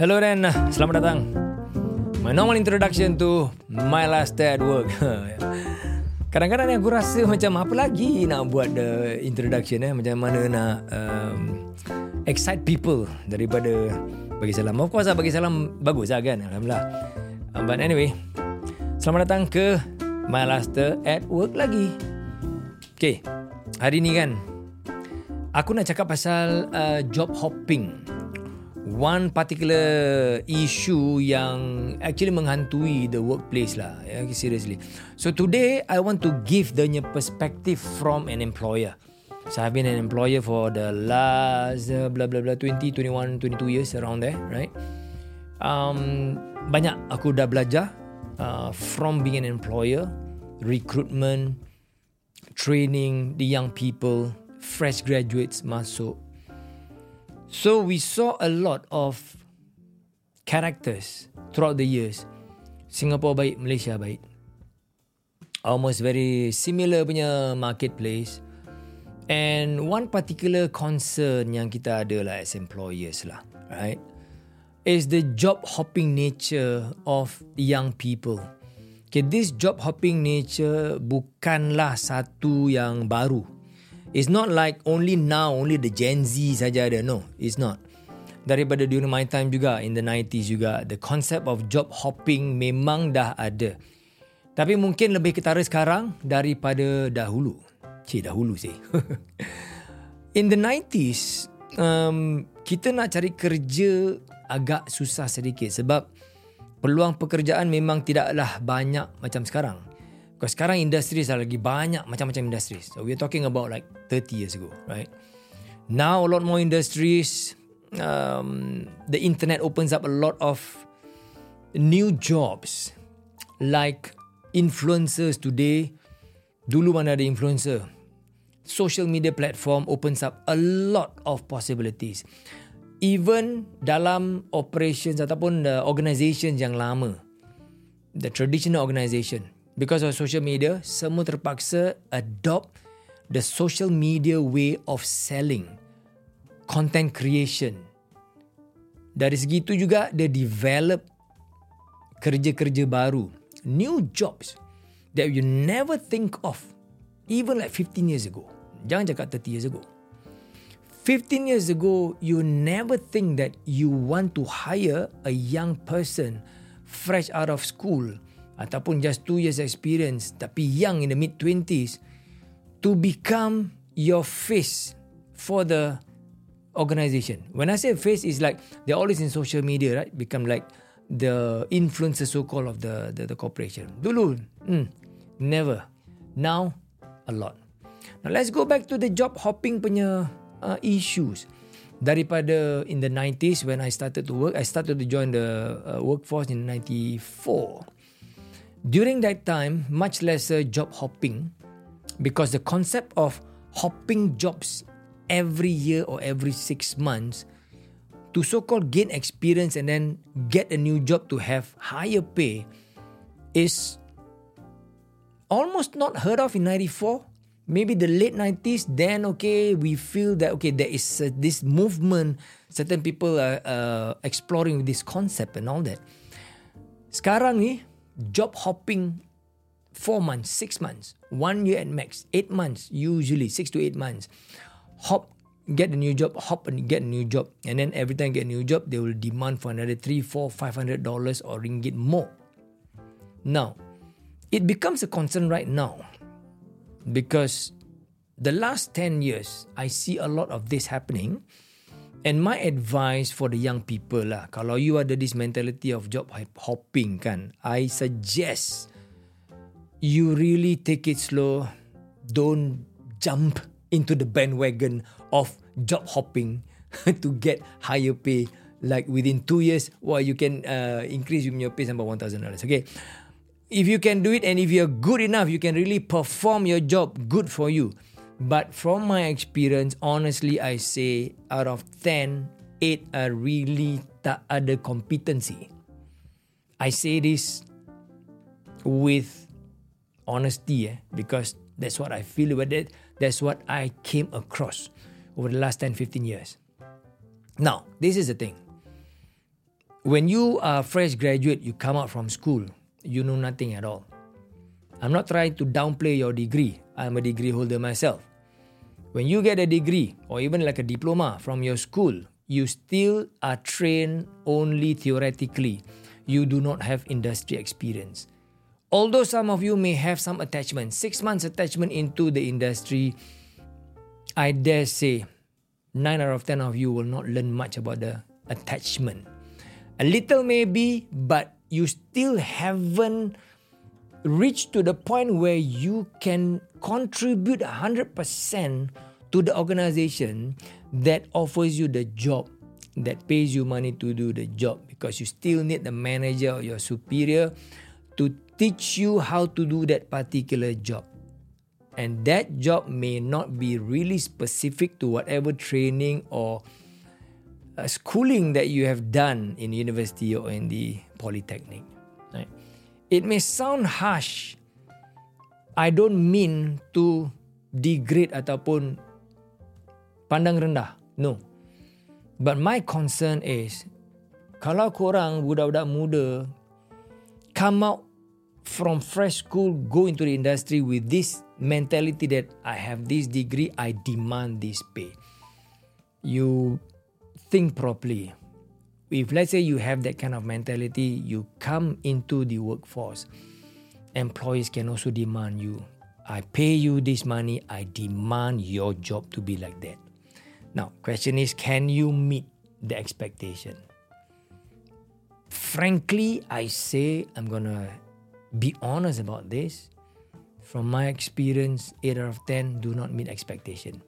Hello dan selamat datang. My normal introduction to my last day at work. Kadang-kadang aku rasa macam apa lagi nak buat the introduction eh macam mana nak um, excite people daripada bagi salam. Of course lah bagi salam bagus lah kan alhamdulillah. Um, but anyway, selamat datang ke my last day at work lagi. Okay, hari ni kan aku nak cakap pasal uh, job hopping one particular issue yang actually menghantui the workplace lah yeah, seriously. So today I want to give the perspective from an employer. So I've been an employer for the last uh, blah blah blah 20 21 22 years around there right? Um, banyak aku dah belajar uh, from being an employer recruitment training the young people fresh graduates masuk So we saw a lot of characters throughout the years. Singapore baik, Malaysia baik. Almost very similar punya marketplace. And one particular concern yang kita ada lah as employers lah, right? Is the job hopping nature of young people. Okay, this job hopping nature bukanlah satu yang baru. It's not like only now, only the Gen Z saja ada. No, it's not. Daripada during my time juga, in the 90s juga, the concept of job hopping memang dah ada. Tapi mungkin lebih ketara sekarang daripada dahulu. Cik, dahulu sih. in the 90s, um, kita nak cari kerja agak susah sedikit sebab peluang pekerjaan memang tidaklah banyak macam sekarang. Because sekarang industri dah lagi banyak macam-macam industri. So we're talking about like 30 years ago, right? Now a lot more industries, um, the internet opens up a lot of new jobs like influencers today. Dulu mana ada influencer. Social media platform opens up a lot of possibilities. Even dalam operations ataupun the organizations yang lama, the traditional organization, because of social media, semua terpaksa adopt the social media way of selling, content creation. Dari segi itu juga, dia develop kerja-kerja baru, new jobs that you never think of, even like 15 years ago. Jangan cakap 30 years ago. 15 years ago, you never think that you want to hire a young person fresh out of school ataupun just two years experience tapi young in the mid 20s to become your face for the organization. When I say face is like they're always in social media, right? Become like the influencer so-called of the the, the corporation. Dulu, mm, never. Now, a lot. Now let's go back to the job hopping punya uh, issues. Daripada in the 90s when I started to work, I started to join the uh, workforce in 94. During that time, much lesser job hopping because the concept of hopping jobs every year or every six months to so-called gain experience and then get a new job to have higher pay is almost not heard of in 94 maybe the late 90s then okay we feel that okay there is uh, this movement certain people are uh, exploring this concept and all that. Sekarang ni job hopping four months, six months, one year at max, eight months, usually six to eight months. Hop, get a new job, hop and get a new job. And then every time get a new job, they will demand for another three, four, five hundred dollars or ringgit more. Now, it becomes a concern right now because the last 10 years, I see a lot of this happening. And my advice for the young people lah, kalau you ada this mentality of job hopping kan, I suggest you really take it slow. Don't jump into the bandwagon of job hopping to get higher pay. Like within two years, well, you can uh, increase your pay sampai one thousand dollars. Okay, if you can do it and if you're good enough, you can really perform your job. Good for you. But from my experience, honestly, I say out of 10, 8 are really tak ada competency. I say this with honesty eh, because that's what I feel about it. That's what I came across over the last 10, 15 years. Now, this is the thing. when you are a fresh graduate, you come out from school, you know nothing at all. I'm not trying to downplay your degree. I'm a degree holder myself. When you get a degree or even like a diploma from your school, you still are trained only theoretically. You do not have industry experience. Although some of you may have some attachment, six months attachment into the industry, I dare say nine out of ten of you will not learn much about the attachment. A little maybe, but you still haven't reached to the point where you can contribute 100% to the organization that offers you the job that pays you money to do the job because you still need the manager or your superior to teach you how to do that particular job. And that job may not be really specific to whatever training or uh, schooling that you have done in university or in the polytechnic it may sound harsh I don't mean to degrade ataupun pandang rendah. No. But my concern is kalau korang budak-budak muda come out from fresh school go into the industry with this mentality that I have this degree I demand this pay. You think properly. If let's say you have that kind of mentality, you come into the workforce employees can also demand you. I pay you this money, I demand your job to be like that. Now, question is can you meet the expectation? Frankly, I say I'm going to be honest about this. From my experience, 8 out of 10 do not meet expectation.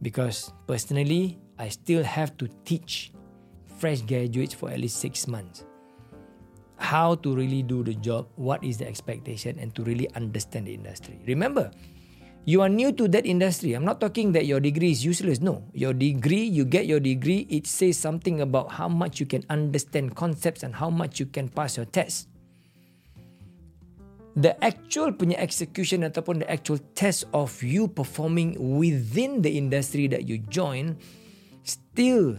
Because personally, I still have to teach fresh graduates for at least 6 months how to really do the job, what is the expectation, and to really understand the industry. Remember, you are new to that industry. I'm not talking that your degree is useless. No, your degree, you get your degree, it says something about how much you can understand concepts and how much you can pass your test. The actual punya execution ataupun the actual test of you performing within the industry that you join still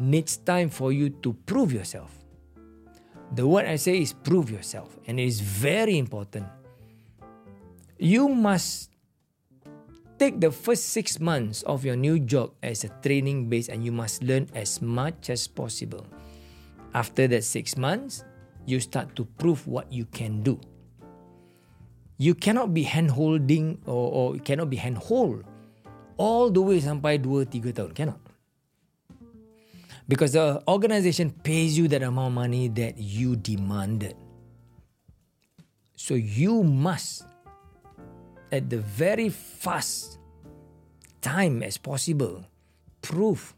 needs time for you to prove yourself. The word I say is prove yourself, and it is very important. You must take the first six months of your new job as a training base, and you must learn as much as possible. After that six months, you start to prove what you can do. You cannot be hand holding or, or cannot be hand hold all the way sampai 2-3 tahun. Cannot. Because the organization pays you that amount of money that you demanded. So you must, at the very fast time as possible, prove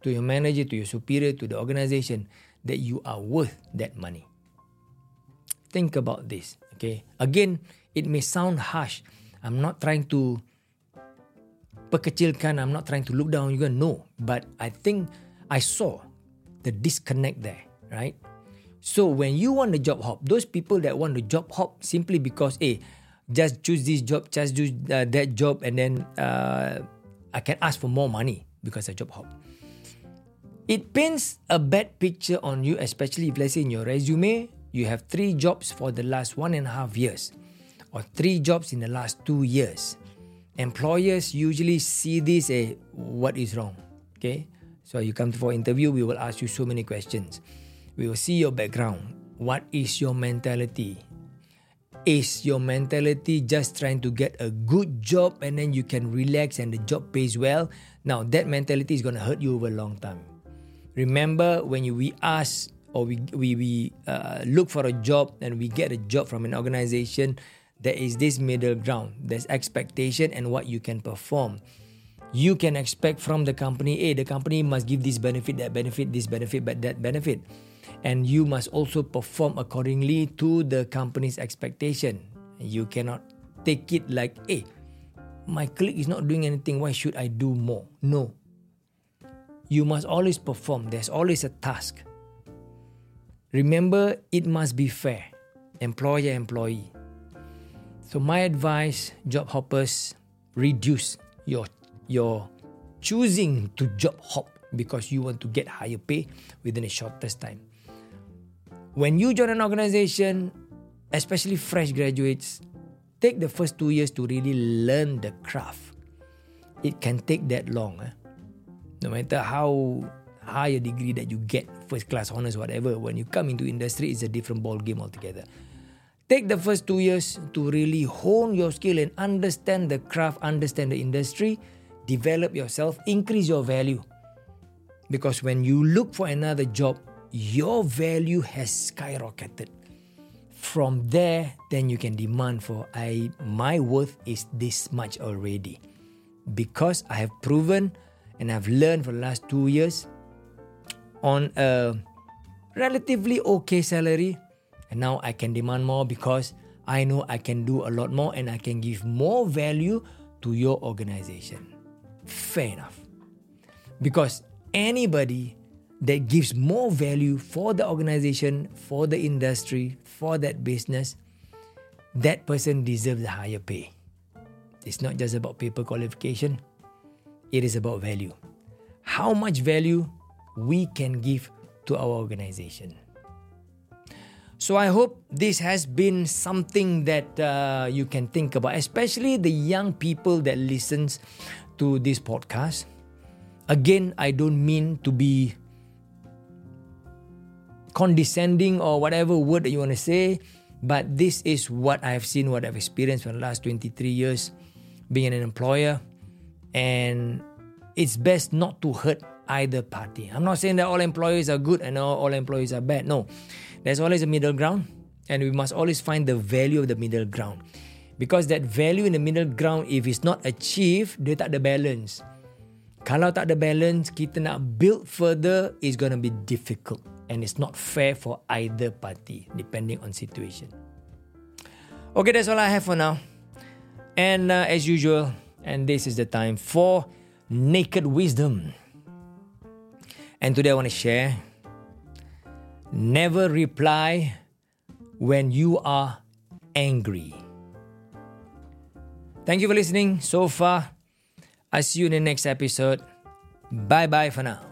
to your manager, to your superior, to the organization that you are worth that money. Think about this, okay? Again, it may sound harsh. I'm not trying to pekecilkan, I'm not trying to look down you. No, but I think I saw the disconnect there, right? So when you want to job hop, those people that want to job hop simply because, hey, just choose this job, just do uh, that job, and then uh, I can ask for more money because I job hop. It paints a bad picture on you, especially if let's say in your resume, you have three jobs for the last one and a half years or three jobs in the last two years. Employers usually see this as what is wrong. Okay. So you come for interview, we will ask you so many questions. We will see your background. What is your mentality? Is your mentality just trying to get a good job and then you can relax and the job pays well? Now that mentality is to hurt you over a long time. Remember when you, we ask or we we, we uh, look for a job and we get a job from an organization, there is this middle ground. There's expectation and what you can perform you can expect from the company A, the company must give this benefit, that benefit, this benefit, but that benefit. And you must also perform accordingly to the company's expectation. You cannot take it like, hey, my colleague is not doing anything, why should I do more? No. You must always perform, there's always a task. Remember, it must be fair, employer employee. So, my advice, job hoppers, reduce your you're choosing to job hop because you want to get higher pay within a shortest time. when you join an organization, especially fresh graduates, take the first two years to really learn the craft. It can take that long. Eh? No matter how high a degree that you get, first class honors, whatever, when you come into industry, it's a different ball game altogether. Take the first two years to really hone your skill and understand the craft, understand the industry, develop yourself, increase your value. Because when you look for another job, your value has skyrocketed. From there, then you can demand for I my worth is this much already. Because I have proven and I've learned for the last two years on a relatively okay salary, and now I can demand more because I know I can do a lot more and I can give more value to your organization. Fair enough. Because anybody that gives more value for the organization, for the industry, for that business, that person deserves a higher pay. It's not just about paper qualification, it is about value. How much value we can give to our organization. So I hope this has been something that uh, you can think about, especially the young people that listens to this podcast. Again, I don't mean to be condescending or whatever word that you want to say, but this is what I've seen, what I've experienced for the last 23 years being an employer. And it's best not to hurt either party. I'm not saying that all employees are good and all, all employees are bad. No, there's always a middle ground, and we must always find the value of the middle ground. Because that value in the middle ground, if it's not achieved, dia tak ada balance. Kalau tak ada balance, kita nak build further is going to be difficult and it's not fair for either party depending on situation. Okay, that's all I have for now. And uh, as usual, and this is the time for naked wisdom. And today I want to share never reply when you are angry. Thank you for listening so far. I see you in the next episode. Bye bye for now.